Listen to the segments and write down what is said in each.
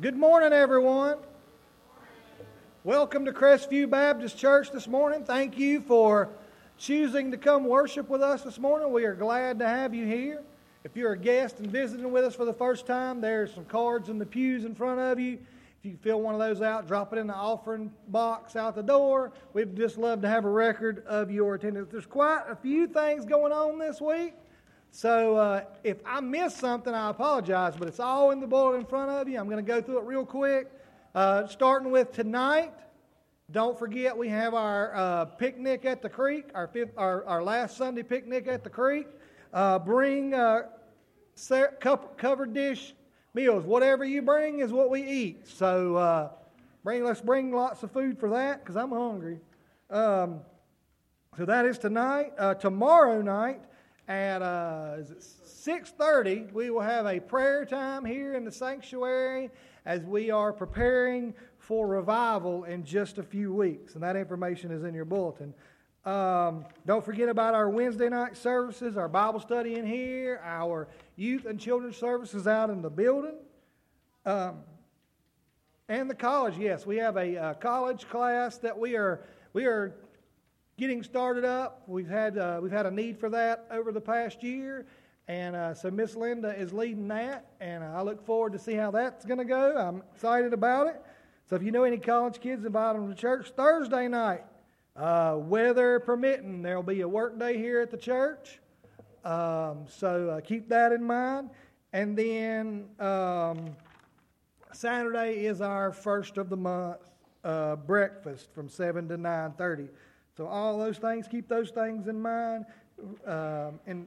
Good morning, everyone. Welcome to Crestview Baptist Church this morning. Thank you for choosing to come worship with us this morning. We are glad to have you here. If you're a guest and visiting with us for the first time, there's some cards in the pews in front of you. If you fill one of those out, drop it in the offering box out the door. We'd just love to have a record of your attendance. There's quite a few things going on this week. So uh, if I miss something, I apologize, but it's all in the bulletin in front of you. I'm going to go through it real quick. Uh, starting with tonight, don't forget we have our uh, picnic at the creek, our, fifth, our, our, last Sunday picnic at the creek. Uh, bring uh, covered dish meals. Whatever you bring is what we eat. So uh, bring, let's bring lots of food for that because I'm hungry. Um, so that is tonight. tomorrow night, at uh, 6.30 we will have a prayer time here in the sanctuary as we are preparing for revival in just a few weeks. And that information is in your bulletin. Um, don't forget about our wednesday night services our bible study in here our youth and children's services out in the building. Um, and the college yes we have a, a college class that we are we are getting started up. We've had, uh, we've had a need for that over the past year. And uh, so Miss Linda is leading that, and I look forward to see how that's going to go. I'm excited about it. So if you know any college kids, invite them to church Thursday night. Uh, weather permitting, there'll be a work day here at the church. Um, so uh, keep that in mind. And then um, Saturday is our first of the month uh, breakfast from 7 to 9.30. So, all those things, keep those things in mind. Um, and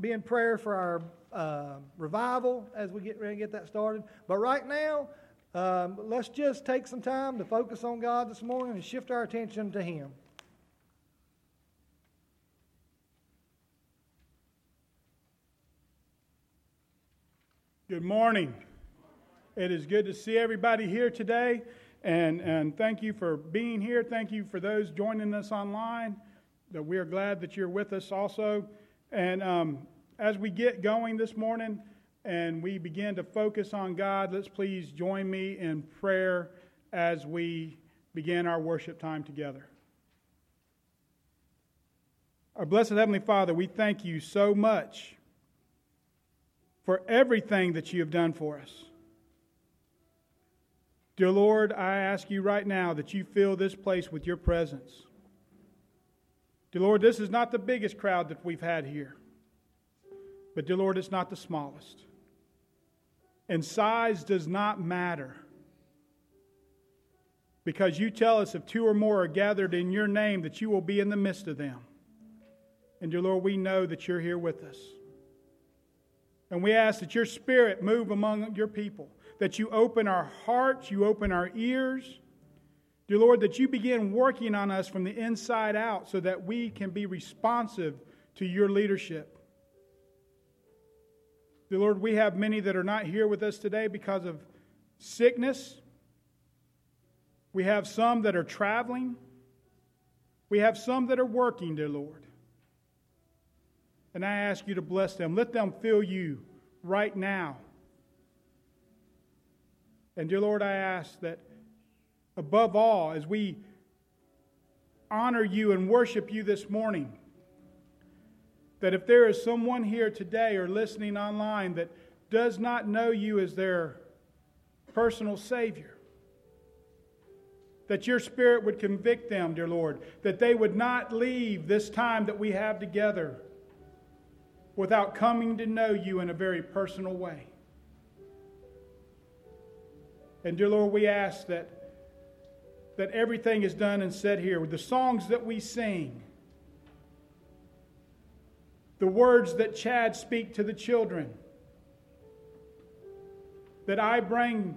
be in prayer for our uh, revival as we get ready to get that started. But right now, um, let's just take some time to focus on God this morning and shift our attention to Him. Good morning. It is good to see everybody here today. And, and thank you for being here. Thank you for those joining us online. We are glad that you're with us also. And um, as we get going this morning and we begin to focus on God, let's please join me in prayer as we begin our worship time together. Our blessed Heavenly Father, we thank you so much for everything that you have done for us. Dear Lord, I ask you right now that you fill this place with your presence. Dear Lord, this is not the biggest crowd that we've had here, but dear Lord, it's not the smallest. And size does not matter. Because you tell us if two or more are gathered in your name, that you will be in the midst of them. And dear Lord, we know that you're here with us. And we ask that your spirit move among your people that you open our hearts, you open our ears. Dear Lord, that you begin working on us from the inside out so that we can be responsive to your leadership. Dear Lord, we have many that are not here with us today because of sickness. We have some that are traveling. We have some that are working, dear Lord. And I ask you to bless them. Let them feel you right now. And dear Lord, I ask that above all, as we honor you and worship you this morning, that if there is someone here today or listening online that does not know you as their personal Savior, that your Spirit would convict them, dear Lord, that they would not leave this time that we have together without coming to know you in a very personal way. And dear Lord, we ask that, that everything is done and said here. The songs that we sing, the words that Chad speak to the children, that I bring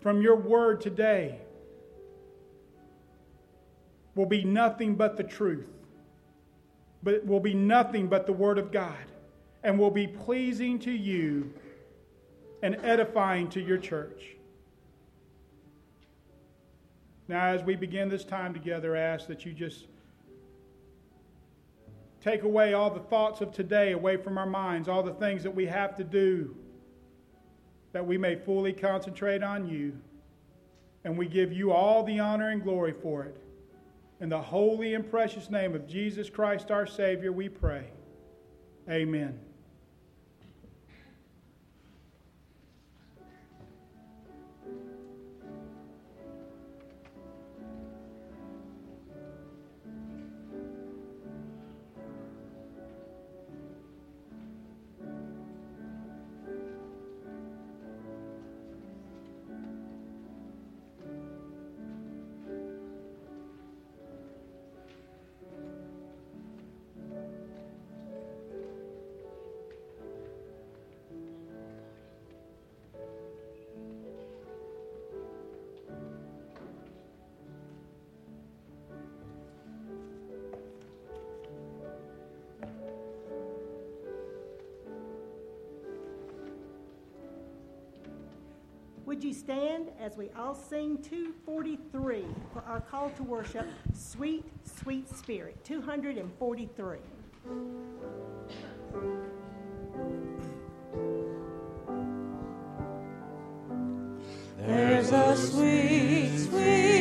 from your word today will be nothing but the truth, but will be nothing but the word of God, and will be pleasing to you and edifying to your church. Now, as we begin this time together, I ask that you just take away all the thoughts of today away from our minds, all the things that we have to do, that we may fully concentrate on you. And we give you all the honor and glory for it. In the holy and precious name of Jesus Christ, our Savior, we pray. Amen. As we all sing 243 for our call to worship, Sweet, Sweet Spirit, 243. There's a sweet, sweet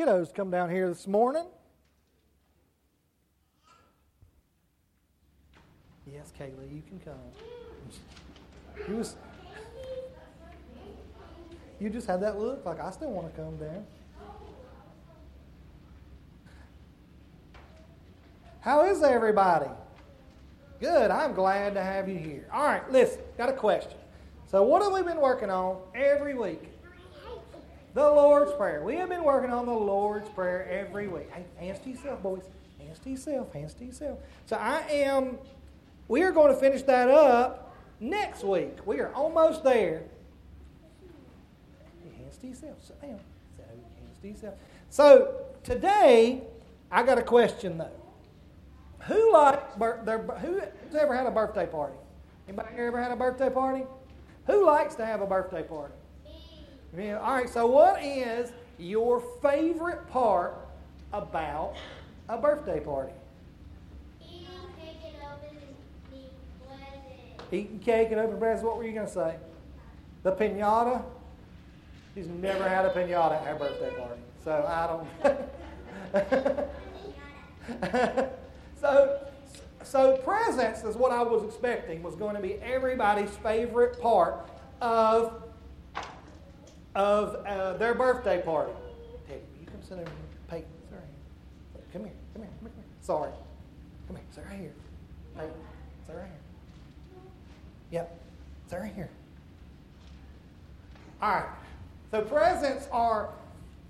kiddos come down here this morning? Yes, Kaylee, you can come. You was, you just had that look like I still want to come down. How is everybody? Good. I'm glad to have you here. All right, listen, got a question. So, what have we been working on every week? The Lord's Prayer. We have been working on the Lord's Prayer every week. Hey, hands to yourself, boys. Hands to yourself. Hands to yourself. So I am. We are going to finish that up next week. We are almost there. Hands to yourself. Sit. So, hands to yourself. So today, I got a question though. Who likes their, who's ever had a birthday party? Anybody here ever had a birthday party? Who likes to have a birthday party? All right, so what is your favorite part about a birthday party? Eating, open, and be pleasant. eating cake and presents. What were you going to say? The pinata? She's never had a pinata at her birthday party. So I don't. so, so presents is what I was expecting was going to be everybody's favorite part of of uh, their birthday party. Teddy, you come sit over here. Peyton, sit right here. Come here, come here, come here. Come here. Sorry. Come here, sit right here. Peyton, sit right here. Yep, sit right here. All right. So presents are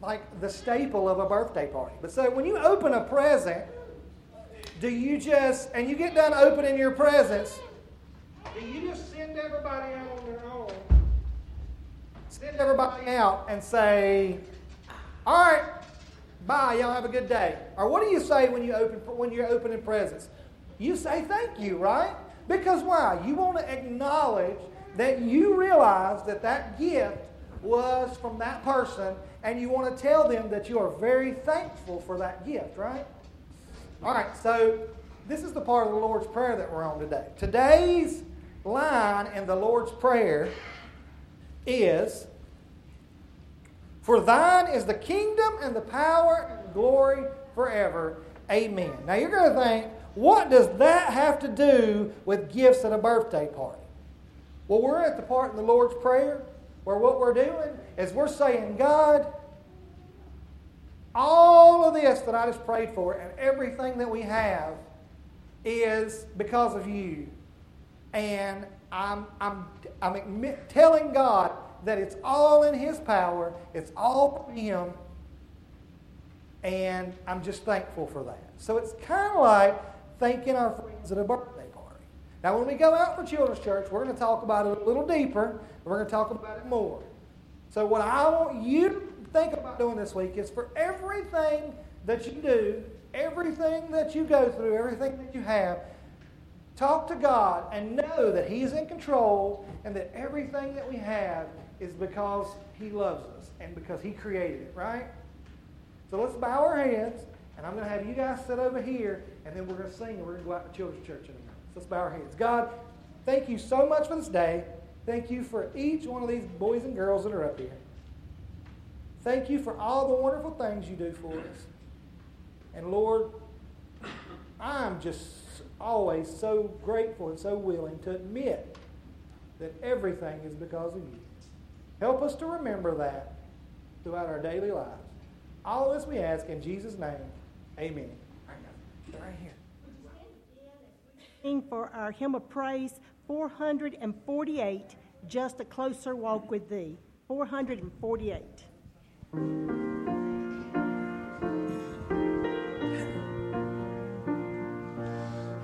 like the staple of a birthday party. But so when you open a present, do you just, and you get done opening your presents, do you just send everybody out on their own? Send everybody out and say, all right, bye, y'all have a good day. Or what do you say when you open when you're opening presents? You say thank you, right? Because why? You want to acknowledge that you realize that that gift was from that person and you want to tell them that you are very thankful for that gift, right? All right, so this is the part of the Lord's Prayer that we're on today. Today's line in the Lord's Prayer is For thine is the kingdom and the power and glory forever. Amen. Now you're going to think, what does that have to do with gifts at a birthday party? Well, we're at the part in the Lord's Prayer where what we're doing is we're saying, God, all of this that I just prayed for and everything that we have is because of you. And I'm, I'm, I'm telling God that it's all in His power, it's all from Him, and I'm just thankful for that. So it's kind of like thanking our friends at a birthday party. Now, when we go out for Children's Church, we're going to talk about it a little deeper, we're going to talk about it more. So, what I want you to think about doing this week is for everything that you do, everything that you go through, everything that you have, talk to God and know that He's in control and that everything that we have is because He loves us and because He created it, right? So let's bow our heads, and I'm going to have you guys sit over here, and then we're going to sing, and we're going to go out to Children's Church in a minute. So let's bow our heads. God, thank you so much for this day. Thank you for each one of these boys and girls that are up here. Thank you for all the wonderful things you do for us. And Lord, I'm just always so grateful and so willing to admit that everything is because of you. Help us to remember that throughout our daily lives. All of this we ask in Jesus' name. Amen. Right here. Sing for our hymn of praise 448, Just a Closer Walk with Thee. 448.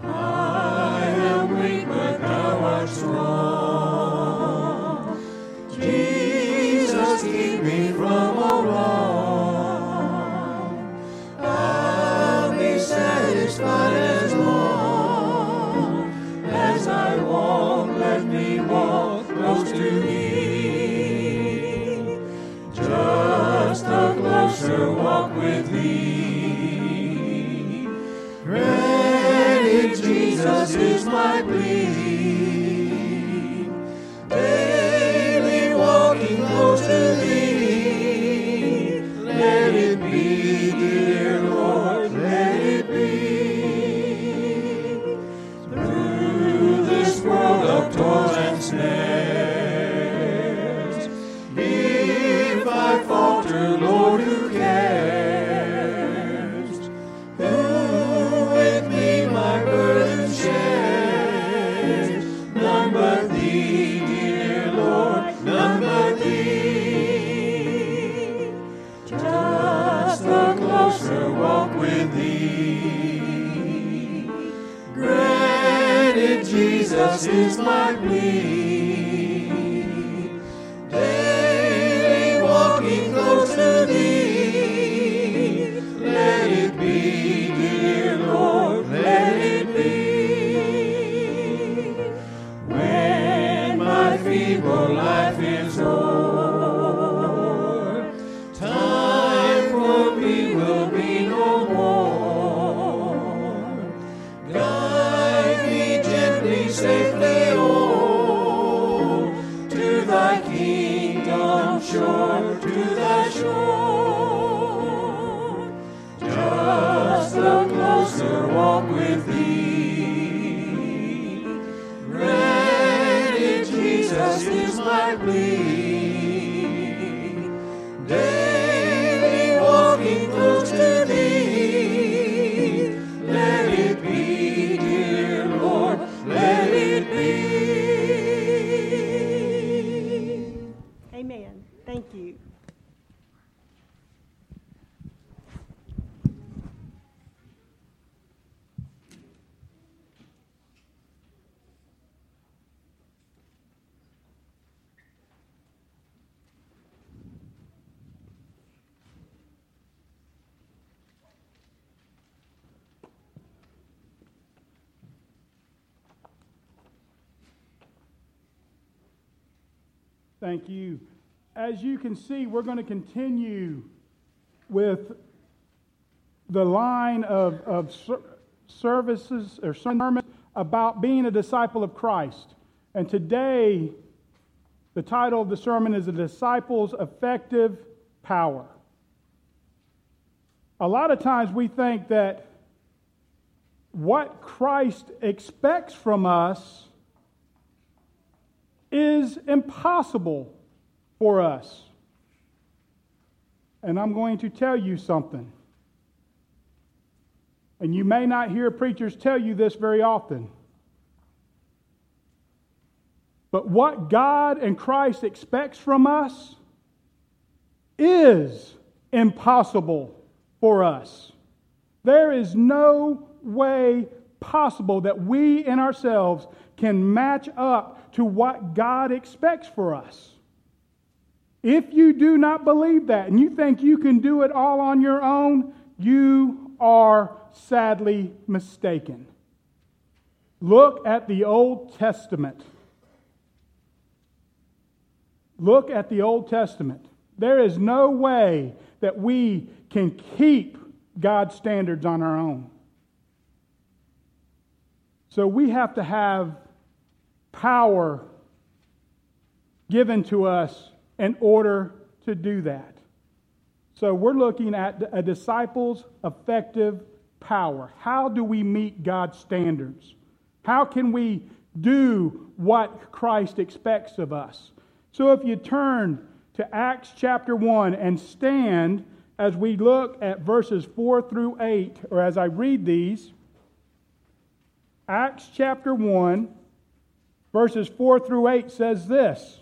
I am weak, but thou art strong. Is my Jesus is my plea. Thank you. As you can see, we're going to continue with the line of, of ser- services or sermons about being a disciple of Christ. And today, the title of the sermon is A Disciple's Effective Power. A lot of times we think that what Christ expects from us is impossible for us. And I'm going to tell you something. And you may not hear preachers tell you this very often. But what God and Christ expects from us is impossible for us. There is no way possible that we in ourselves can match up to what God expects for us. If you do not believe that and you think you can do it all on your own, you are sadly mistaken. Look at the Old Testament. Look at the Old Testament. There is no way that we can keep God's standards on our own. So we have to have power given to us in order to do that. So we're looking at a disciple's effective power. How do we meet God's standards? How can we do what Christ expects of us? So if you turn to Acts chapter 1 and stand as we look at verses 4 through 8, or as I read these, Acts chapter 1, verses 4 through 8 says this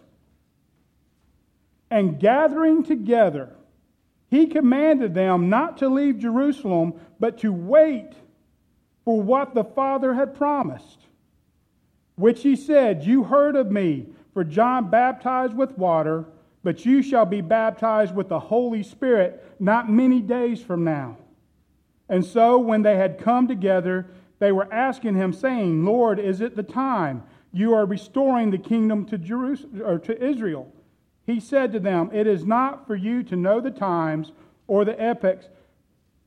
And gathering together, he commanded them not to leave Jerusalem, but to wait for what the Father had promised, which he said, You heard of me, for John baptized with water, but you shall be baptized with the Holy Spirit not many days from now. And so, when they had come together, they were asking him, saying, Lord, is it the time? You are restoring the kingdom to, Jerusalem, or to Israel. He said to them, It is not for you to know the times or the epochs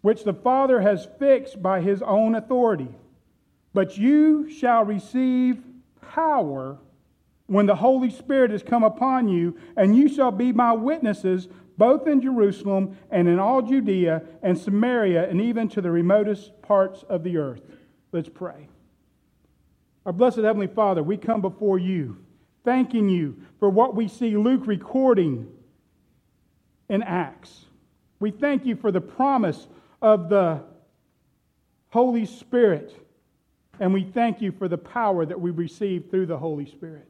which the Father has fixed by his own authority, but you shall receive power when the Holy Spirit has come upon you, and you shall be my witnesses both in Jerusalem and in all Judea and Samaria and even to the remotest parts of the earth. Let's pray. Our blessed Heavenly Father, we come before you, thanking you for what we see Luke recording in Acts. We thank you for the promise of the Holy Spirit, and we thank you for the power that we receive through the Holy Spirit.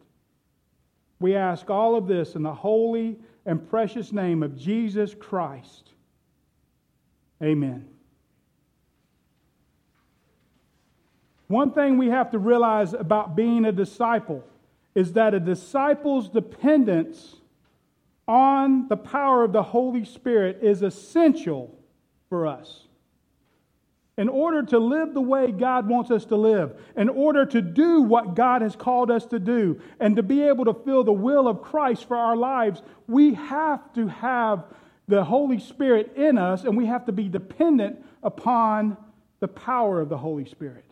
We ask all of this in the holy and precious name of Jesus Christ. Amen. One thing we have to realize about being a disciple is that a disciple's dependence on the power of the Holy Spirit is essential for us. In order to live the way God wants us to live, in order to do what God has called us to do, and to be able to feel the will of Christ for our lives, we have to have the Holy Spirit in us and we have to be dependent upon the power of the Holy Spirit.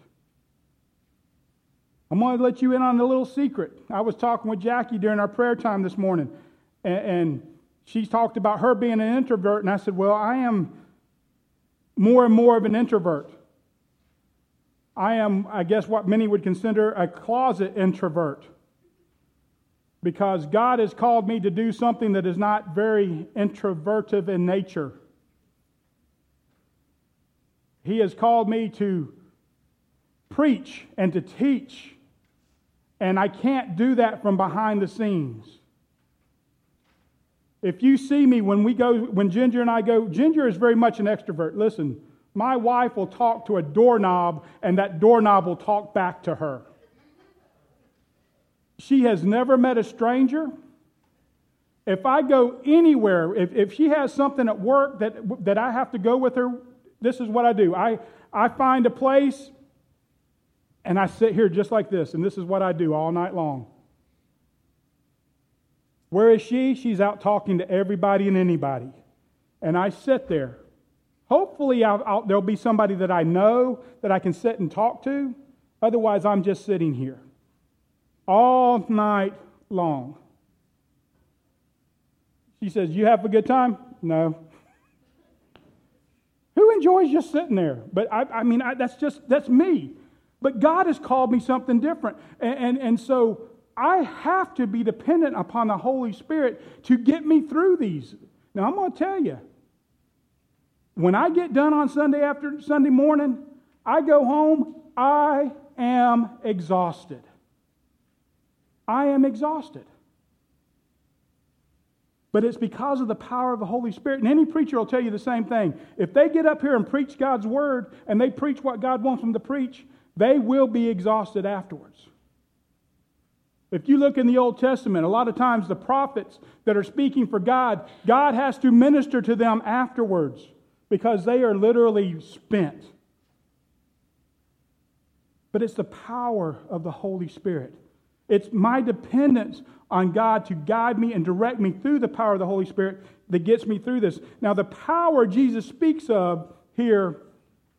I'm going to let you in on a little secret. I was talking with Jackie during our prayer time this morning, and, and she talked about her being an introvert, and I said, Well, I am more and more of an introvert. I am, I guess, what many would consider a closet introvert because God has called me to do something that is not very introvertive in nature. He has called me to preach and to teach, and I can't do that from behind the scenes. If you see me when we go, when Ginger and I go, Ginger is very much an extrovert. Listen, my wife will talk to a doorknob, and that doorknob will talk back to her. She has never met a stranger. If I go anywhere, if, if she has something at work that, that I have to go with her, this is what I do. I, I find a place and I sit here just like this, and this is what I do all night long. Where is she? She's out talking to everybody and anybody. And I sit there Hopefully, I'll, I'll, there'll be somebody that I know that I can sit and talk to. Otherwise, I'm just sitting here all night long. She says, You have a good time? No. Who enjoys just sitting there? But I, I mean, I, that's just, that's me. But God has called me something different. And, and, and so I have to be dependent upon the Holy Spirit to get me through these. Now, I'm going to tell you, when I get done on Sunday after Sunday morning, I go home, I am exhausted. I am exhausted. But it's because of the power of the Holy Spirit. And any preacher will tell you the same thing. If they get up here and preach God's word and they preach what God wants them to preach, they will be exhausted afterwards. If you look in the Old Testament, a lot of times the prophets that are speaking for God, God has to minister to them afterwards because they are literally spent. But it's the power of the Holy Spirit. It's my dependence on God to guide me and direct me through the power of the Holy Spirit that gets me through this. Now, the power Jesus speaks of here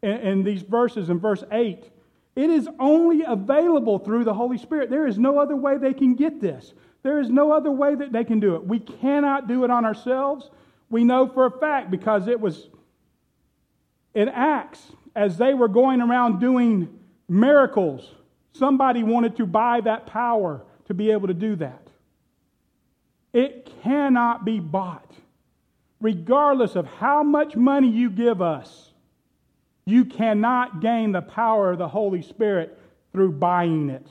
in, in these verses, in verse 8, it is only available through the Holy Spirit. There is no other way they can get this. There is no other way that they can do it. We cannot do it on ourselves. We know for a fact because it was in Acts, as they were going around doing miracles, somebody wanted to buy that power to be able to do that. It cannot be bought. Regardless of how much money you give us, you cannot gain the power of the Holy Spirit through buying it.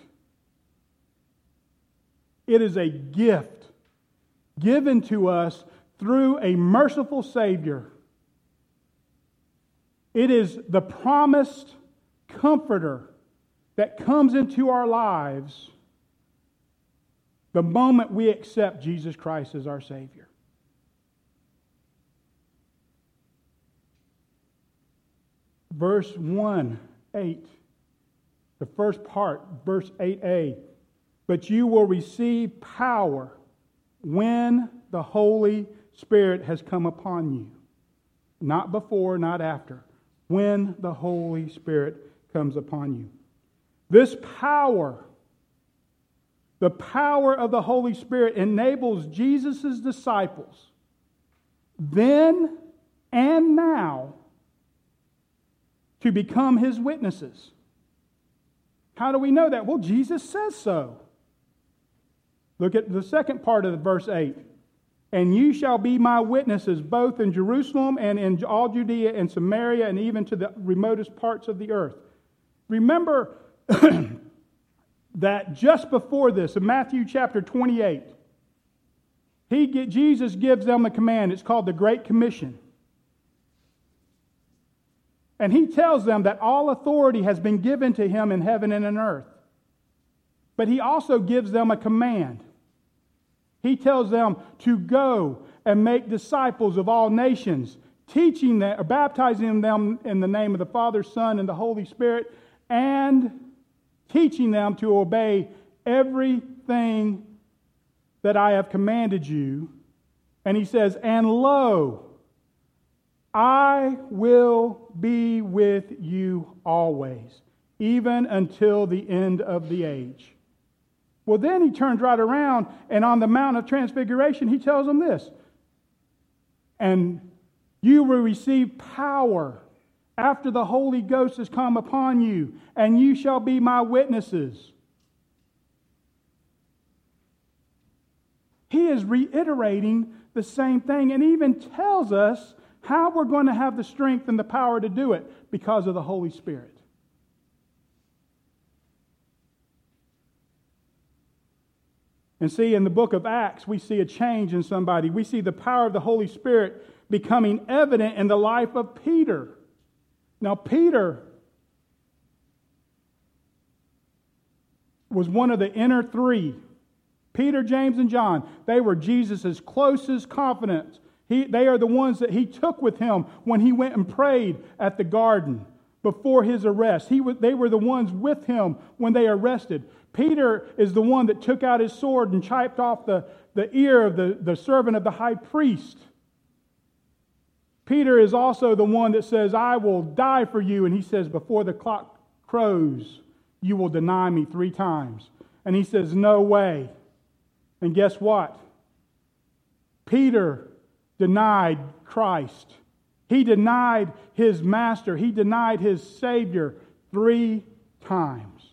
It is a gift given to us through a merciful Savior it is the promised comforter that comes into our lives the moment we accept Jesus Christ as our Savior. Verse 1, 8, the first part, verse 8a. But you will receive power when the Holy Spirit has come upon you. Not before, not after when the Holy Spirit comes upon you. This power, the power of the Holy Spirit, enables Jesus' disciples then and now to become his witnesses. How do we know that? Well, Jesus says so. Look at the second part of verse 8 and you shall be my witnesses both in Jerusalem and in all Judea and Samaria and even to the remotest parts of the earth. Remember that just before this, in Matthew chapter 28, he, Jesus gives them a command. It's called the Great Commission. And he tells them that all authority has been given to him in heaven and in earth. But he also gives them a command. He tells them to go and make disciples of all nations, teaching them, or baptizing them in the name of the Father, Son, and the Holy Spirit, and teaching them to obey everything that I have commanded you. And he says, And lo, I will be with you always, even until the end of the age. Well, then he turns right around, and on the Mount of Transfiguration, he tells them this And you will receive power after the Holy Ghost has come upon you, and you shall be my witnesses. He is reiterating the same thing and even tells us how we're going to have the strength and the power to do it because of the Holy Spirit. And see, in the book of Acts, we see a change in somebody. We see the power of the Holy Spirit becoming evident in the life of Peter. Now, Peter was one of the inner three Peter, James, and John. They were Jesus' closest confidants. He, they are the ones that he took with him when he went and prayed at the garden before his arrest. He, they were the ones with him when they arrested. Peter is the one that took out his sword and chipped off the, the ear of the, the servant of the high priest. Peter is also the one that says, I will die for you. And he says, Before the clock crows, you will deny me three times. And he says, No way. And guess what? Peter denied Christ. He denied his master. He denied his Savior three times.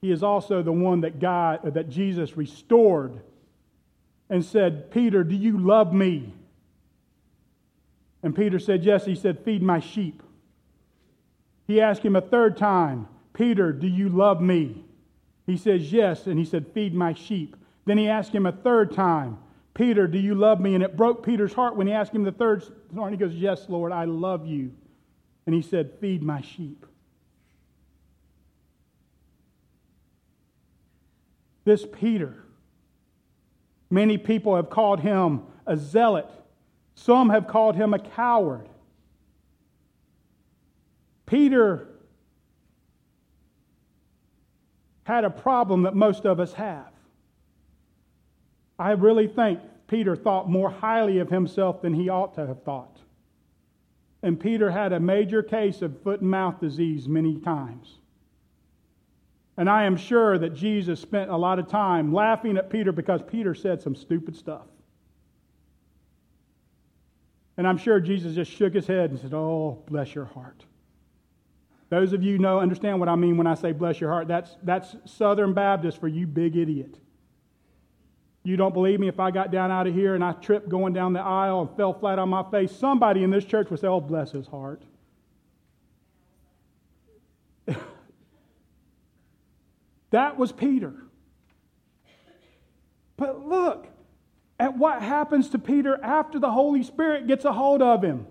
He is also the one that God uh, that Jesus restored and said, "Peter, do you love me?" And Peter said, "Yes." He said, "Feed my sheep." He asked him a third time, "Peter, do you love me?" He says, Yes. And he said, Feed my sheep. Then he asked him a third time, Peter, do you love me? And it broke Peter's heart when he asked him the third time. He goes, Yes, Lord, I love you. And he said, Feed my sheep. This Peter, many people have called him a zealot. Some have called him a coward. Peter had a problem that most of us have. I really think Peter thought more highly of himself than he ought to have thought. And Peter had a major case of foot and mouth disease many times. And I am sure that Jesus spent a lot of time laughing at Peter because Peter said some stupid stuff. And I'm sure Jesus just shook his head and said, Oh, bless your heart. Those of you know understand what I mean when I say bless your heart. That's, that's Southern Baptist for you big idiot. You don't believe me? If I got down out of here and I tripped going down the aisle and fell flat on my face, somebody in this church would say, Oh, bless his heart. that was Peter. But look at what happens to Peter after the Holy Spirit gets a hold of him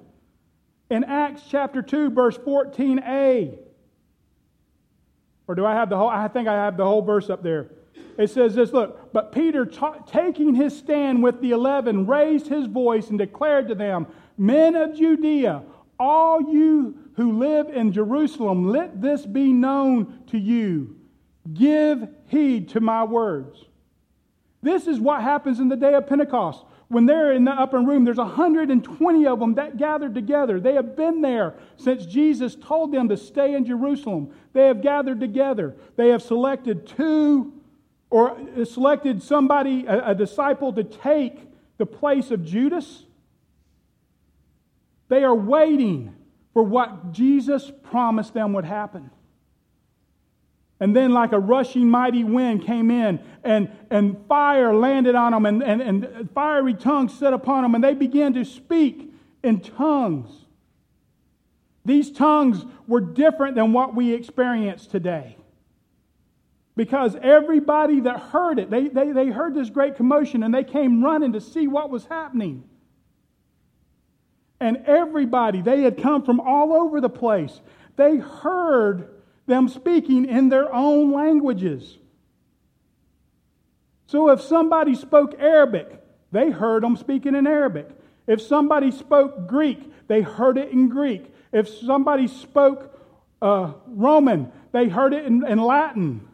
in Acts chapter 2, verse 14a. Or do I have the whole? I think I have the whole verse up there. It says this look, but Peter, t- taking his stand with the eleven, raised his voice and declared to them, Men of Judea, all you who live in Jerusalem, let this be known to you. Give heed to my words. This is what happens in the day of Pentecost when they're in the upper room, there's 120 of them that gathered together. They have been there since Jesus told them to stay in Jerusalem. They have gathered together. They have selected two or selected somebody, a, a disciple, to take the place of Judas. They are waiting for what Jesus promised them would happen. And then, like a rushing mighty wind came in, and, and fire landed on them, and, and, and fiery tongues set upon them, and they began to speak in tongues. These tongues were different than what we experience today. Because everybody that heard it, they, they, they heard this great commotion and they came running to see what was happening. And everybody, they had come from all over the place. They heard them speaking in their own languages. So if somebody spoke Arabic, they heard them speaking in Arabic. If somebody spoke Greek, they heard it in Greek. If somebody spoke uh, Roman, they heard it in, in Latin.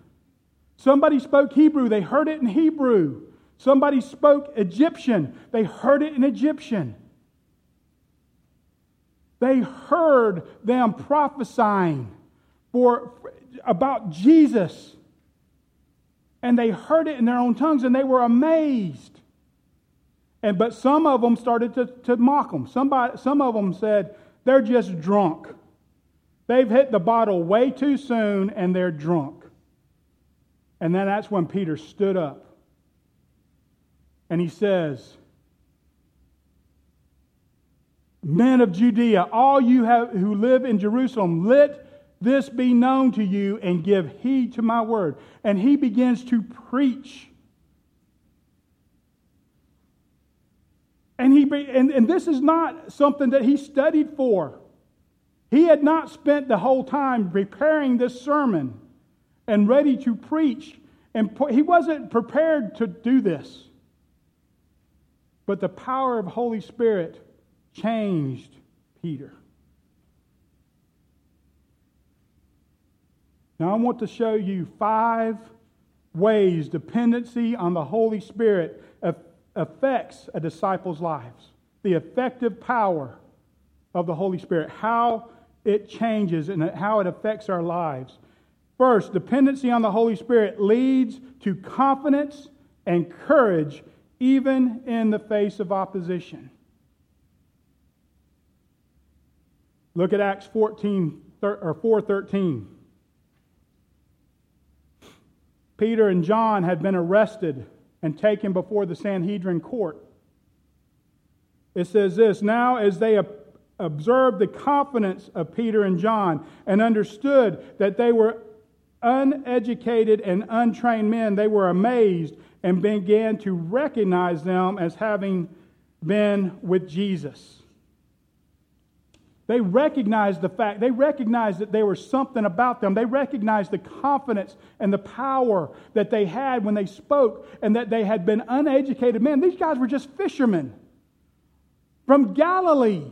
Somebody spoke Hebrew, they heard it in Hebrew. Somebody spoke Egyptian, they heard it in Egyptian. They heard them prophesying for, about Jesus. And they heard it in their own tongues and they were amazed. And, but some of them started to, to mock them. Somebody, some of them said They're just drunk. They've hit the bottle way too soon and they're drunk. And then that's when Peter stood up and he says, Men of Judea, all you have, who live in Jerusalem, let this be known to you and give heed to my word. And he begins to preach. And, he, and, and this is not something that he studied for. He had not spent the whole time preparing this sermon and ready to preach. And he wasn't prepared to do this. But the power of Holy Spirit changed Peter. Now, I want to show you five ways dependency on the Holy Spirit affects a disciple's lives. The effective power of the Holy Spirit, how it changes and how it affects our lives. First, dependency on the Holy Spirit leads to confidence and courage even in the face of opposition. Look at Acts 14 or 4:13. Peter and John had been arrested and taken before the Sanhedrin court. It says this Now, as they observed the confidence of Peter and John and understood that they were uneducated and untrained men, they were amazed and began to recognize them as having been with Jesus. They recognized the fact, they recognized that there was something about them. They recognized the confidence and the power that they had when they spoke and that they had been uneducated men. These guys were just fishermen from Galilee.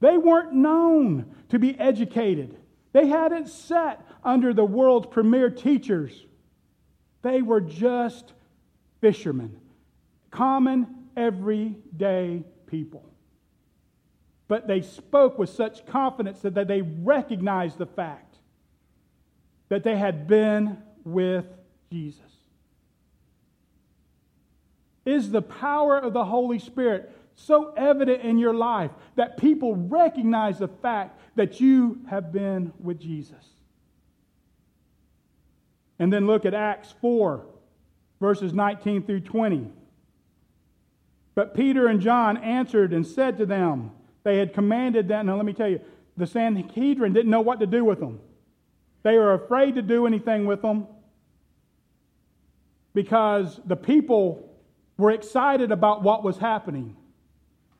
They weren't known to be educated, they hadn't sat under the world's premier teachers. They were just fishermen, common, everyday people. But they spoke with such confidence that they recognized the fact that they had been with Jesus. Is the power of the Holy Spirit so evident in your life that people recognize the fact that you have been with Jesus? And then look at Acts 4, verses 19 through 20. But Peter and John answered and said to them, they had commanded that. Now, let me tell you, the Sanhedrin didn't know what to do with them. They were afraid to do anything with them because the people were excited about what was happening.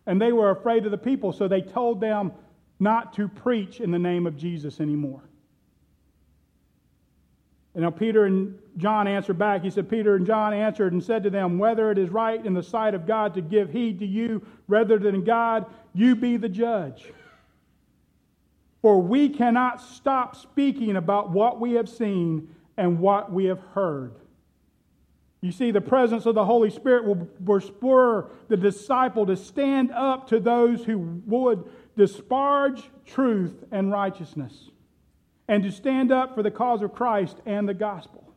And they were afraid of the people, so they told them not to preach in the name of Jesus anymore. And now Peter and John answered back. He said, Peter and John answered and said to them, Whether it is right in the sight of God to give heed to you rather than God, you be the judge. For we cannot stop speaking about what we have seen and what we have heard. You see, the presence of the Holy Spirit will, will spur the disciple to stand up to those who would disparage truth and righteousness and to stand up for the cause of Christ and the gospel.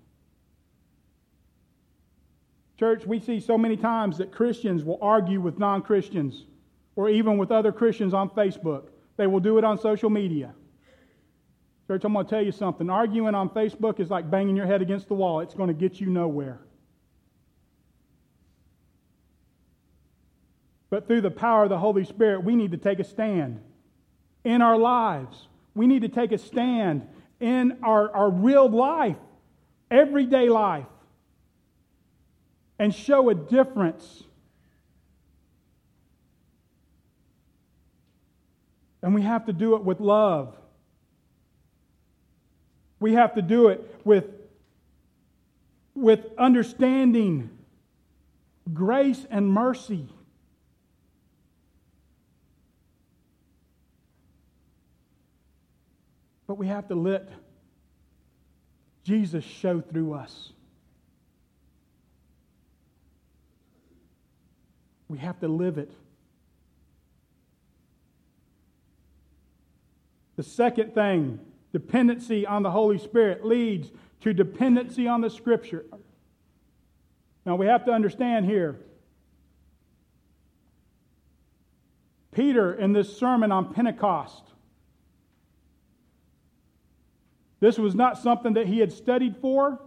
Church, we see so many times that Christians will argue with non Christians or even with other Christians on Facebook. They will do it on social media. Church, I'm going to tell you something. Arguing on Facebook is like banging your head against the wall, it's going to get you nowhere. But through the power of the Holy Spirit, we need to take a stand in our lives we need to take a stand in our, our real life, everyday life, and show a difference. And we have to do it with love. We have to do it with, with understanding, grace, and mercy. But we have to let Jesus show through us. We have to live it. The second thing, dependency on the Holy Spirit, leads to dependency on the Scripture. Now we have to understand here Peter, in this sermon on Pentecost, this was not something that he had studied for.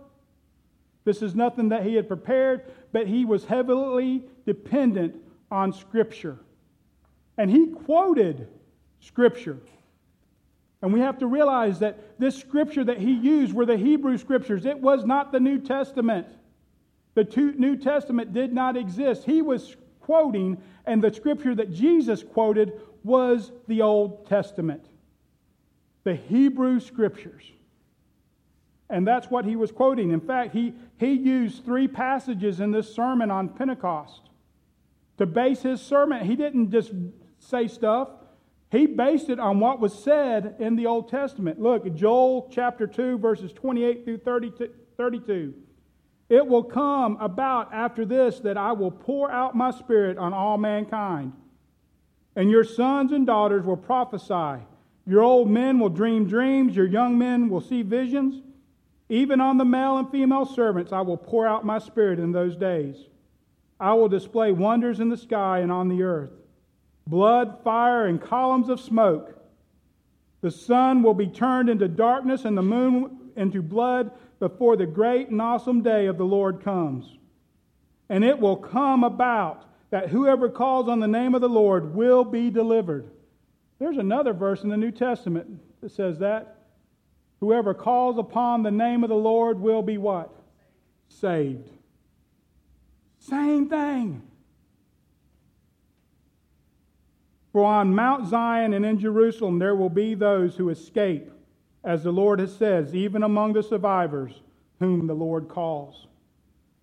This is nothing that he had prepared, but he was heavily dependent on Scripture. And he quoted Scripture. And we have to realize that this Scripture that he used were the Hebrew Scriptures, it was not the New Testament. The New Testament did not exist. He was quoting, and the scripture that Jesus quoted was the Old Testament, the Hebrew scriptures. And that's what he was quoting. In fact, he, he used three passages in this sermon on Pentecost to base his sermon. He didn't just say stuff, he based it on what was said in the Old Testament. Look, Joel chapter 2, verses 28 through 32. It will come about after this that I will pour out my spirit on all mankind. And your sons and daughters will prophesy. Your old men will dream dreams. Your young men will see visions. Even on the male and female servants, I will pour out my spirit in those days. I will display wonders in the sky and on the earth blood, fire, and columns of smoke. The sun will be turned into darkness and the moon into blood before the great and awesome day of the Lord comes. And it will come about that whoever calls on the name of the Lord will be delivered. There's another verse in the New Testament that says that. Whoever calls upon the name of the Lord will be what? Saved. Same thing. For on Mount Zion and in Jerusalem there will be those who escape as the Lord has says, even among the survivors whom the Lord calls.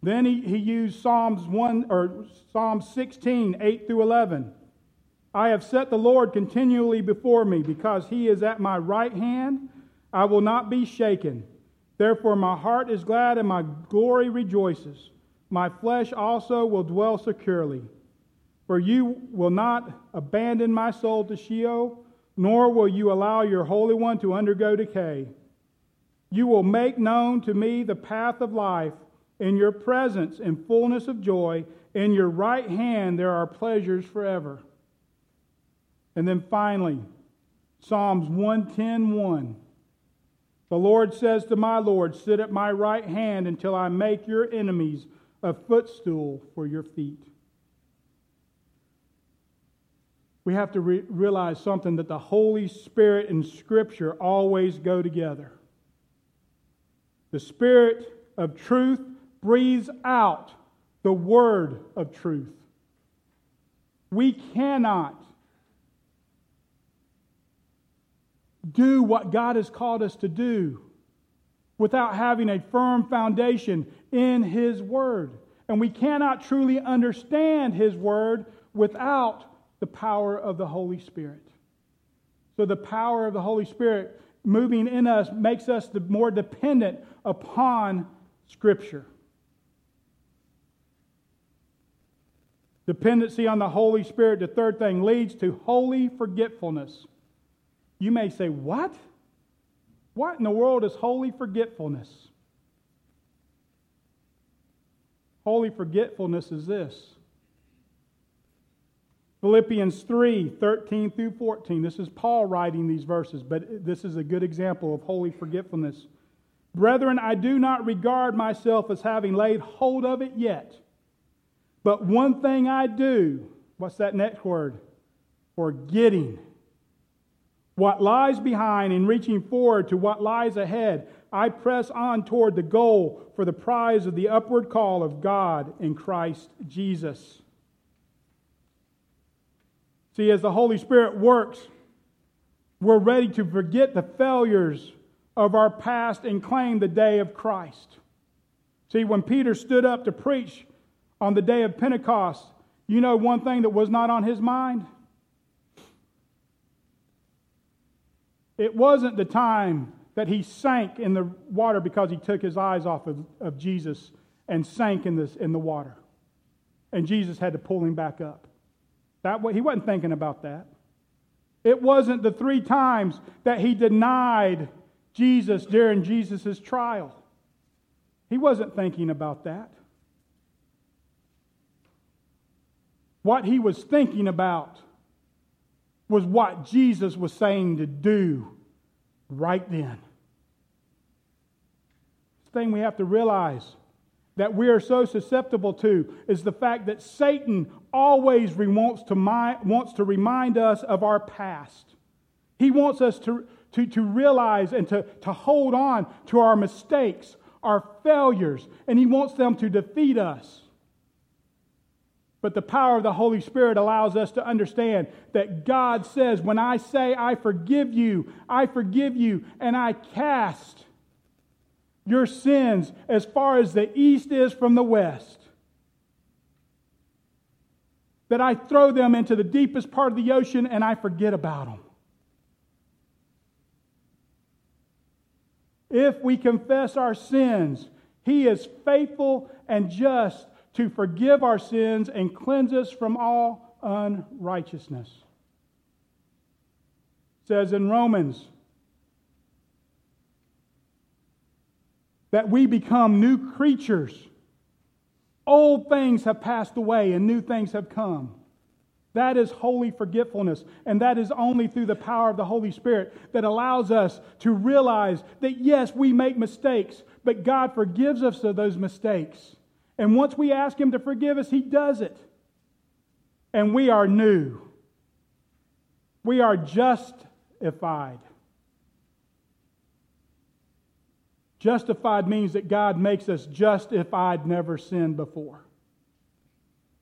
Then he, he used Psalms 1 or Psalm 16, 8 through 11. I have set the Lord continually before me, because he is at my right hand. I will not be shaken. Therefore, my heart is glad and my glory rejoices. My flesh also will dwell securely. For you will not abandon my soul to Sheol nor will you allow your Holy One to undergo decay. You will make known to me the path of life. In your presence, in fullness of joy, in your right hand there are pleasures forever. And then finally, Psalms 110:1. The Lord says to my Lord, Sit at my right hand until I make your enemies a footstool for your feet we have to re- realize something that the Holy Spirit and Scripture always go together. The Spirit of truth breathes out the word of truth. We cannot do what God has called us to do without having a firm foundation in His Word. And we cannot truly understand His Word without the power of the Holy Spirit. So, the power of the Holy Spirit moving in us makes us the more dependent upon Scripture. Dependency on the Holy Spirit, the third thing, leads to holy forgetfulness. You may say, What? What in the world is holy forgetfulness? Holy forgetfulness is this Philippians 3 13 through 14. This is Paul writing these verses, but this is a good example of holy forgetfulness. Brethren, I do not regard myself as having laid hold of it yet. But one thing I do, what's that next word? Forgetting. What lies behind and reaching forward to what lies ahead, I press on toward the goal for the prize of the upward call of God in Christ Jesus. See, as the Holy Spirit works, we're ready to forget the failures of our past and claim the day of Christ. See, when Peter stood up to preach on the day of Pentecost, you know one thing that was not on his mind? It wasn't the time that he sank in the water because he took his eyes off of, of Jesus and sank in, this, in the water. And Jesus had to pull him back up. That way, he wasn't thinking about that. It wasn't the three times that he denied Jesus during Jesus' trial. He wasn't thinking about that. What he was thinking about was what Jesus was saying to do right then. The thing we have to realize that we are so susceptible to is the fact that Satan always wants to, wants to remind us of our past. He wants us to, to, to realize and to, to hold on to our mistakes, our failures, and he wants them to defeat us. But the power of the Holy Spirit allows us to understand that God says, When I say I forgive you, I forgive you, and I cast your sins as far as the east is from the west. That I throw them into the deepest part of the ocean and I forget about them. If we confess our sins, He is faithful and just to forgive our sins and cleanse us from all unrighteousness. It says in Romans that we become new creatures. Old things have passed away and new things have come. That is holy forgetfulness. And that is only through the power of the Holy Spirit that allows us to realize that, yes, we make mistakes, but God forgives us of those mistakes. And once we ask Him to forgive us, He does it. And we are new. We are justified. Justified means that God makes us just if I'd never sinned before.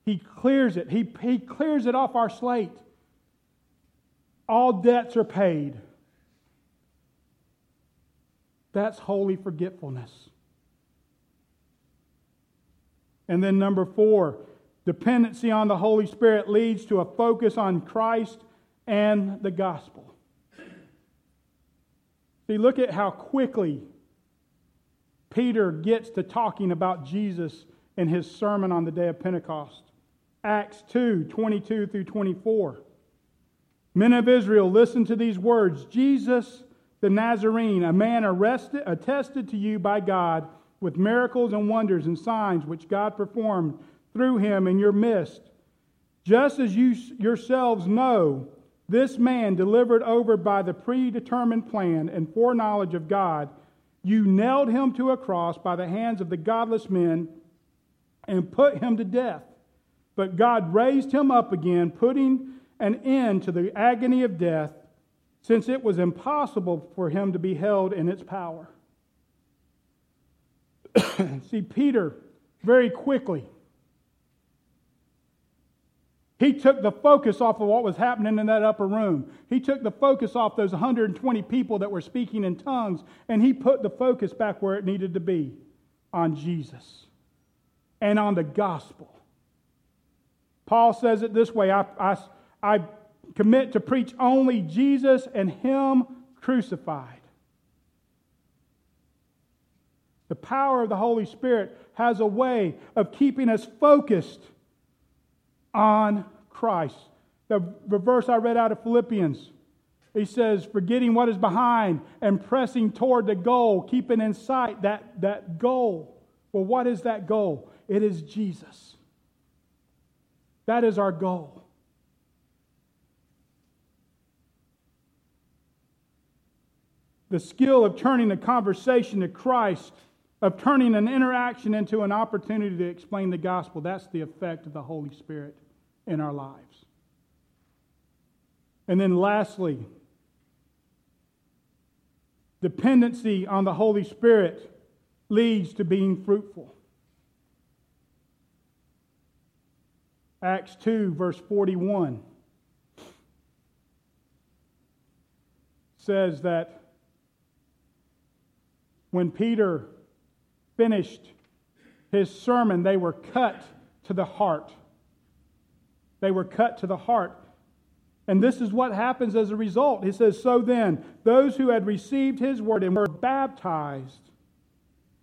He clears it, He, he clears it off our slate. All debts are paid. That's holy forgetfulness. And then, number four, dependency on the Holy Spirit leads to a focus on Christ and the gospel. See, look at how quickly Peter gets to talking about Jesus in his sermon on the day of Pentecost. Acts 2 22 through 24. Men of Israel, listen to these words Jesus the Nazarene, a man arrested, attested to you by God with miracles and wonders and signs which God performed through him in your midst. Just as you yourselves know, this man delivered over by the predetermined plan and foreknowledge of God you nailed him to a cross by the hands of the godless men and put him to death. But God raised him up again, putting an end to the agony of death, since it was impossible for him to be held in its power. See, Peter, very quickly, he took the focus off of what was happening in that upper room. He took the focus off those 120 people that were speaking in tongues, and he put the focus back where it needed to be on Jesus and on the gospel. Paul says it this way I, I, I commit to preach only Jesus and Him crucified. The power of the Holy Spirit has a way of keeping us focused on Christ. The, verse I read out of Philippians, he says, forgetting what is behind and pressing toward the goal, keeping in sight that, that goal. Well, what is that goal? It is Jesus. That is our goal. The skill of turning the conversation to Christ, of turning an interaction into an opportunity to explain the gospel, that's the effect of the Holy Spirit in our lives. And then lastly, dependency on the Holy Spirit leads to being fruitful. Acts 2, verse 41 says that when Peter finished his sermon, they were cut to the heart. They were cut to the heart. And this is what happens as a result. He says, So then, those who had received his word and were baptized,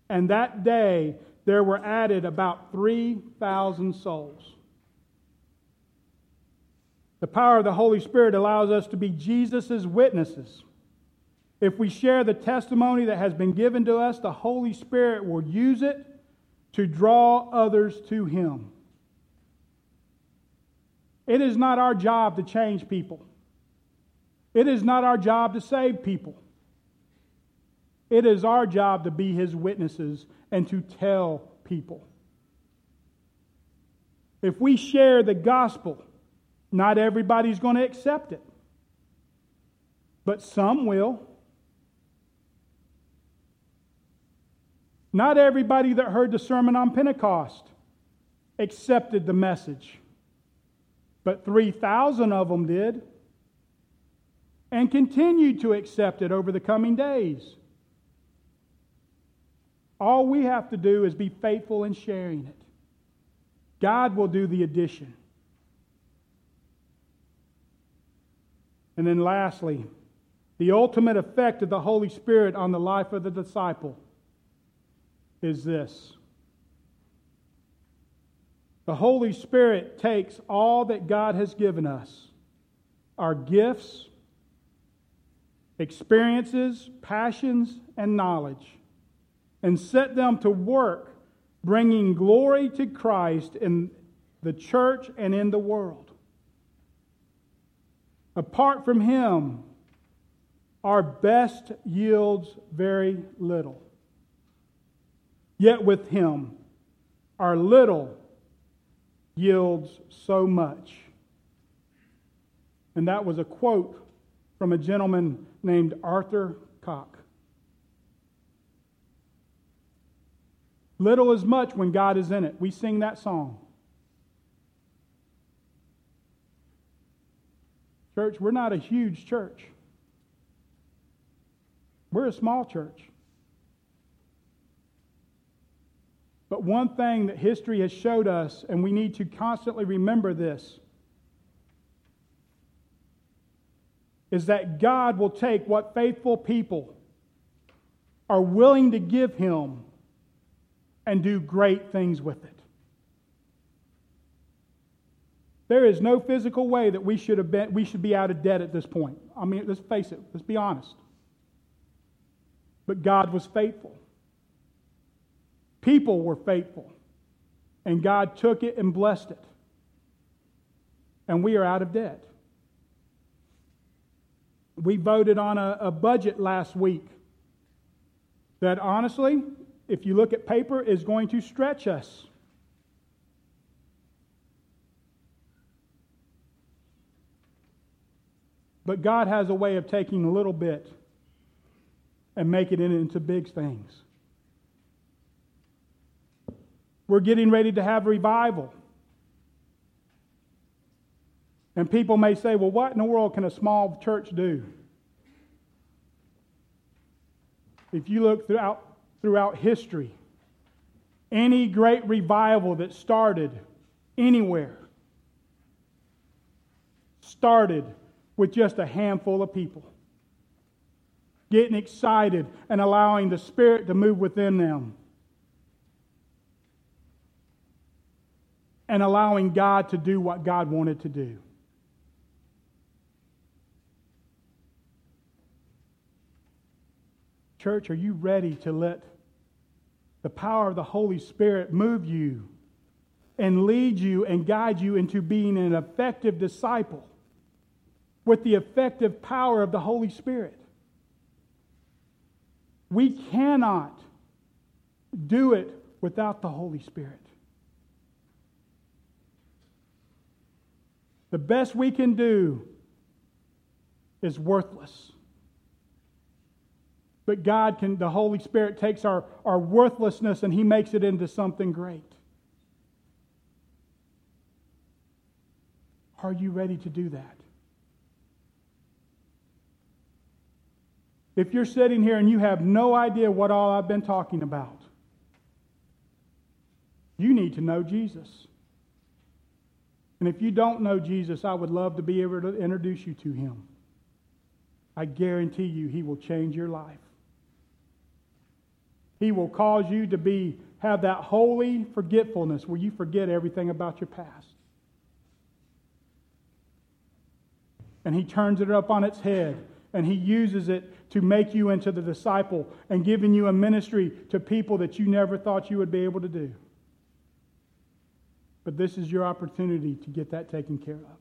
and that day there were added about 3,000 souls. The power of the Holy Spirit allows us to be Jesus' witnesses. If we share the testimony that has been given to us, the Holy Spirit will use it to draw others to Him. It is not our job to change people. It is not our job to save people. It is our job to be his witnesses and to tell people. If we share the gospel, not everybody's going to accept it, but some will. Not everybody that heard the sermon on Pentecost accepted the message, but 3,000 of them did and continued to accept it over the coming days. All we have to do is be faithful in sharing it. God will do the addition. And then, lastly, the ultimate effect of the Holy Spirit on the life of the disciple is this the Holy Spirit takes all that God has given us our gifts, experiences, passions, and knowledge and set them to work bringing glory to Christ in the church and in the world. Apart from Him, our best yields very little. Yet with Him, our little yields so much. And that was a quote from a gentleman named Arthur Cock. Little is much when God is in it. We sing that song. Church, we're not a huge church. We're a small church. But one thing that history has showed us, and we need to constantly remember this, is that God will take what faithful people are willing to give Him and do great things with it. There is no physical way that we should have been we should be out of debt at this point. I mean, let's face it, let's be honest. But God was faithful. People were faithful. And God took it and blessed it. And we are out of debt. We voted on a, a budget last week that honestly if you look at paper, is going to stretch us. But God has a way of taking a little bit and making it into big things. We're getting ready to have revival. And people may say, well, what in the world can a small church do? If you look throughout throughout history. Any great revival that started anywhere started with just a handful of people getting excited and allowing the Spirit to move within them. And allowing God to do what God wanted to do. Church, are you ready to let the power of the Holy Spirit move you and lead you and guide you into being an effective disciple with the effective power of the Holy Spirit? We cannot do it without the Holy Spirit. The best we can do is worthless. But God can, the Holy Spirit takes our, our worthlessness and He makes it into something great. Are you ready to do that? If you're sitting here and you have no idea what all I've been talking about, you need to know Jesus. And if you don't know Jesus, I would love to be able to introduce you to him. I guarantee you, he will change your life. He will cause you to be have that holy forgetfulness where you forget everything about your past. And he turns it up on its head and he uses it to make you into the disciple and giving you a ministry to people that you never thought you would be able to do. But this is your opportunity to get that taken care of.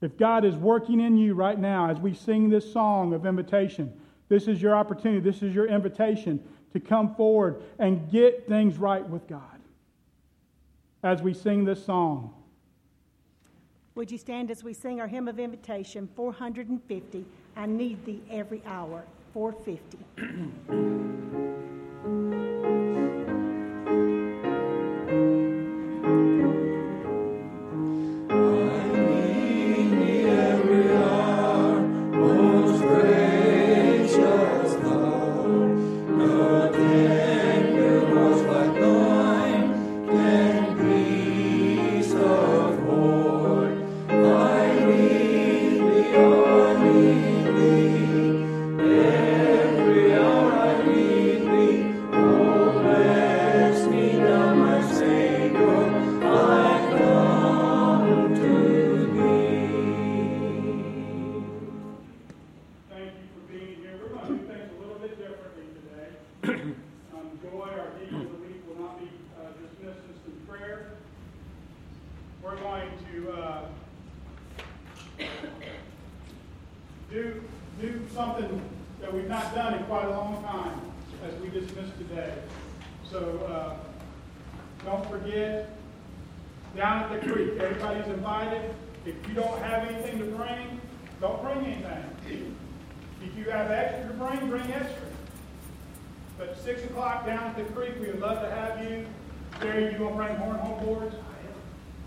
If God is working in you right now as we sing this song of invitation, this is your opportunity, this is your invitation to come forward and get things right with God as we sing this song. Would you stand as we sing our hymn of invitation, 450? I need thee every hour, 450. have extra to bring, bring extra. But 6 o'clock down at the creek, we would love to have you. there. you going to bring cornhole boards?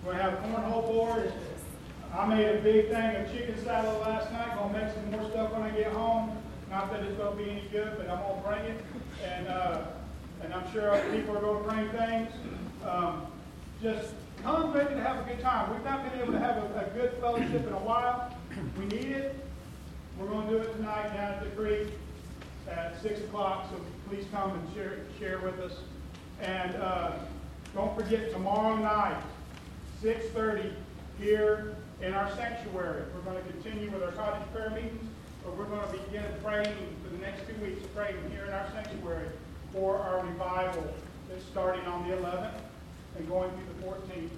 We're going to have cornhole boards. I made a big thing of chicken salad last night. Going to make some more stuff when I get home. Not that it's going to be any good, but I'm going to bring it. And, uh, and I'm sure other people are going to bring things. Um, just come ready to have a good time. We've not been able to have a, a good fellowship in a while. We need it. We're going to do it tonight down at the creek at 6 o'clock, so please come and share, share with us. And uh, don't forget, tomorrow night, 6.30, here in our sanctuary. We're going to continue with our cottage prayer meetings, but we're going to begin praying for the next two weeks, praying here in our sanctuary for our revival that's starting on the 11th and going through the 14th,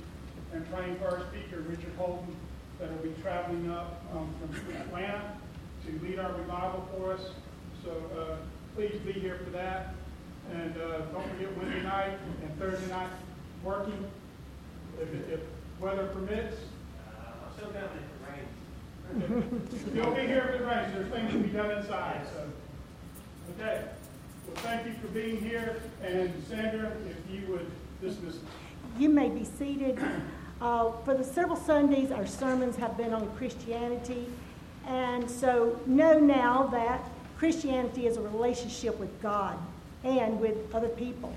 and praying for our speaker, Richard Holton, that will be traveling up um, from Atlanta You'll be here for that. And uh come here with me tonight and Thursday night working if if weather permits. Uh sometimes it rains. Still be here if it rains. There's things to be done inside. So, okay. Well, thank you for being here. And Sandra, if you would dismiss. You may be seated. Uh, for the several Sundays, our sermons have been on Christianity. And so know now that Christianity is a relationship with God and with other people.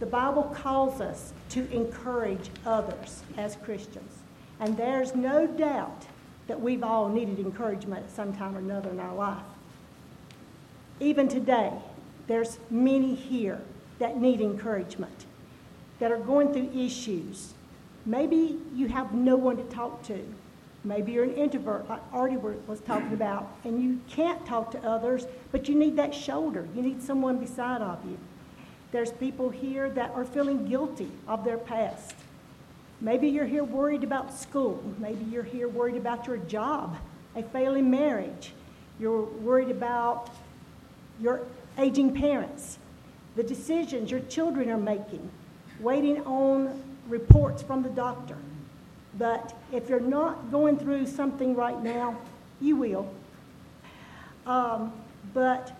The Bible calls us to encourage others as Christians. And there's no doubt that we've all needed encouragement at some time or another in our life. Even today, there's many here that need encouragement, that are going through issues. Maybe you have no one to talk to. Maybe you're an introvert, like Artie was talking about, and you can't talk to others, but you need that shoulder. You need someone beside of you. There's people here that are feeling guilty of their past. Maybe you're here worried about school. Maybe you're here worried about your job, a failing marriage. You're worried about your aging parents, the decisions your children are making, waiting on reports from the doctor. But if you're not going through something right now, you will. Um, but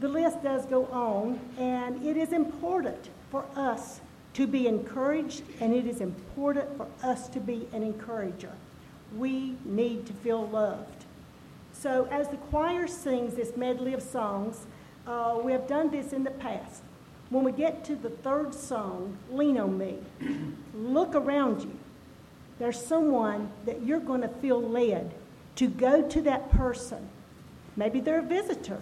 the list does go on, and it is important for us to be encouraged, and it is important for us to be an encourager. We need to feel loved. So, as the choir sings this medley of songs, uh, we have done this in the past. When we get to the third song, Lean on Me, look around you. There's someone that you're going to feel led to go to that person. Maybe they're a visitor.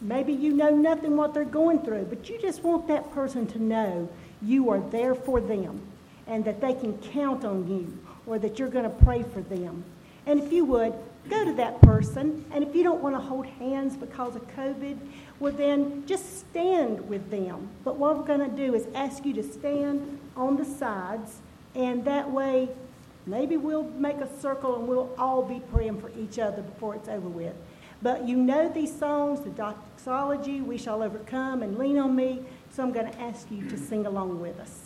Maybe you know nothing what they're going through, but you just want that person to know you are there for them and that they can count on you or that you're going to pray for them. And if you would, go to that person. And if you don't want to hold hands because of COVID, well, then just stand with them. But what we're going to do is ask you to stand on the sides, and that way Maybe we'll make a circle and we'll all be praying for each other before it's over with. But you know these songs, the doxology, We Shall Overcome, and Lean on Me, so I'm going to ask you to sing along with us.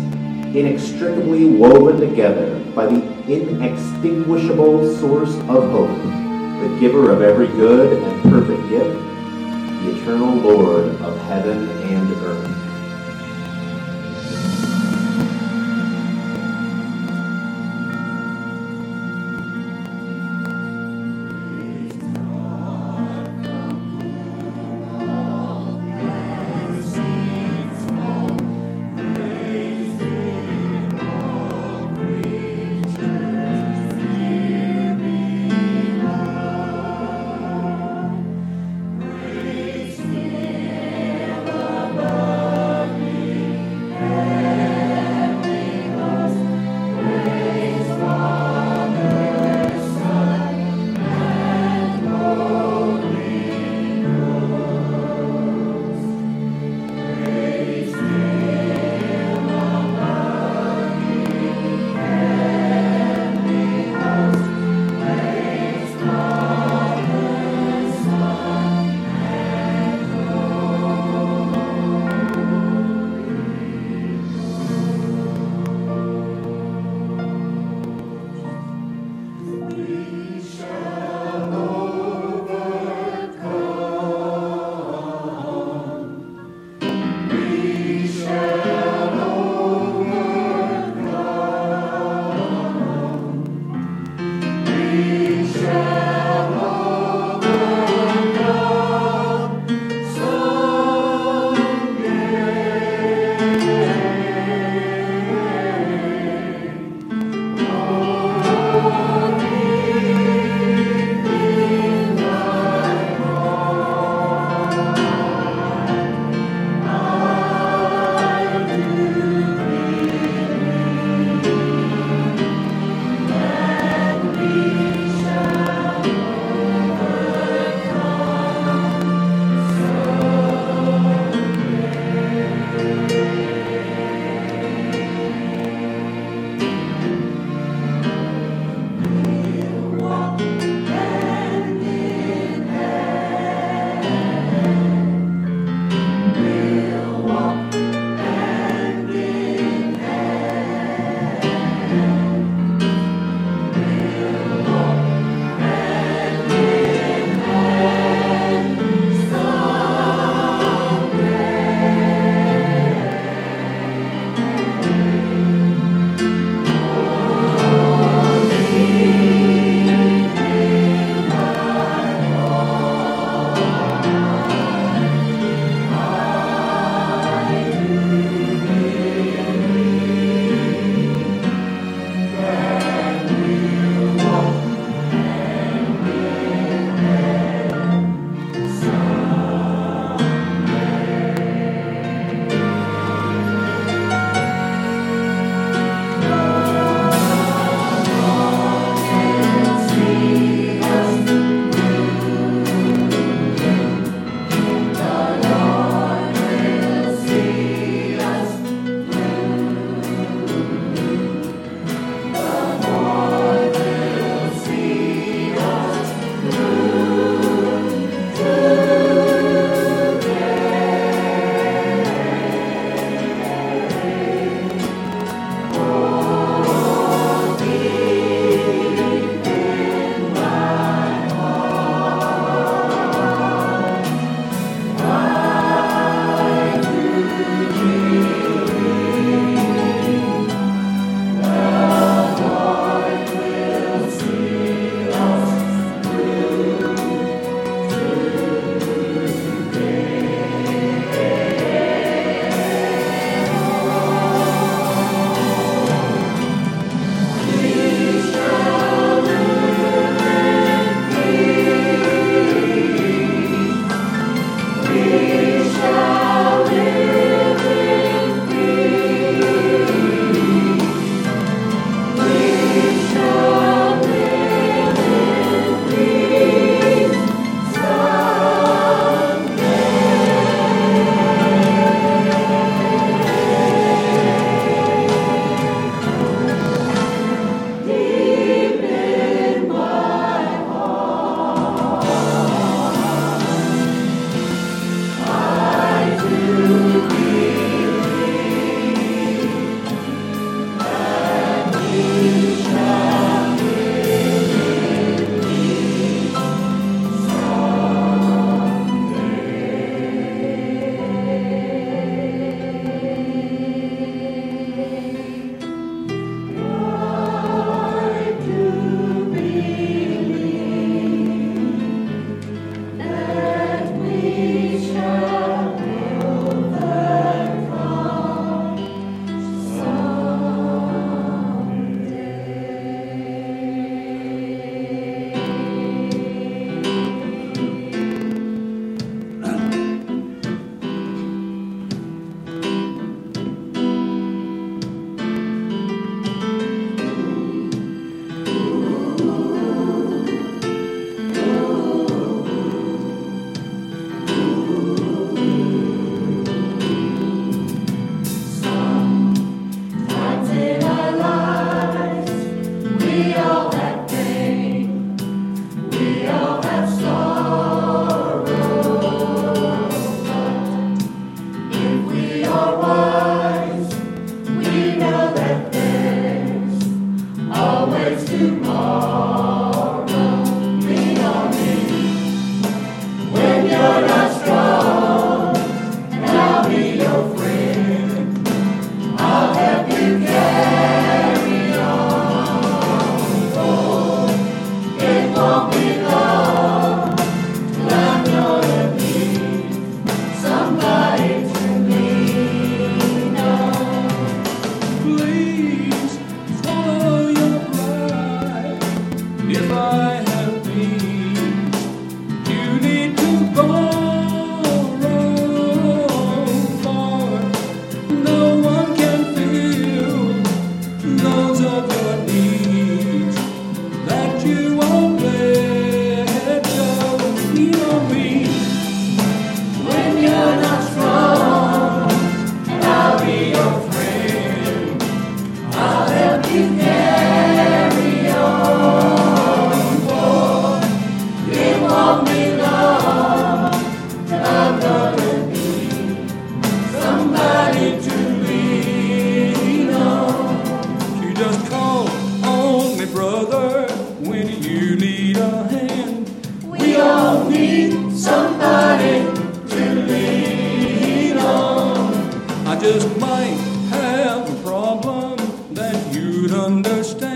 inextricably woven together by the inextinguishable source of hope, the giver of every good and perfect gift, the eternal Lord of heaven and earth.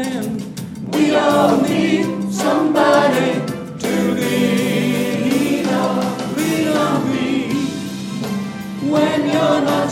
hand. We all need somebody to lead our freedom. When you're not.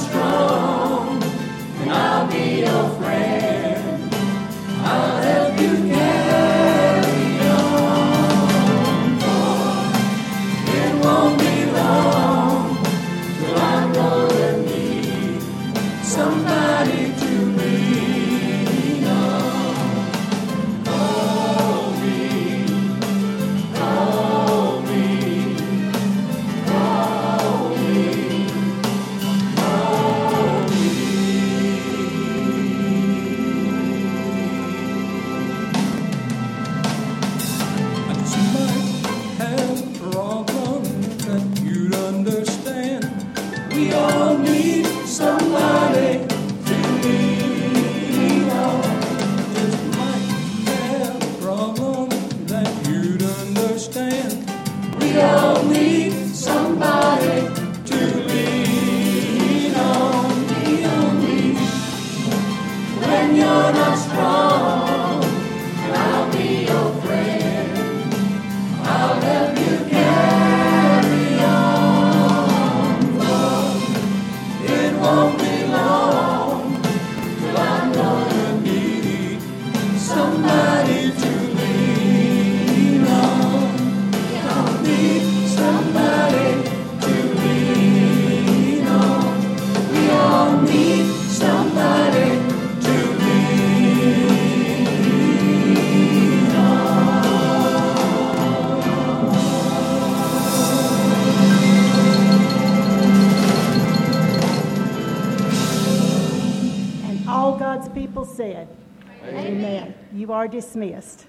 Bartimaeus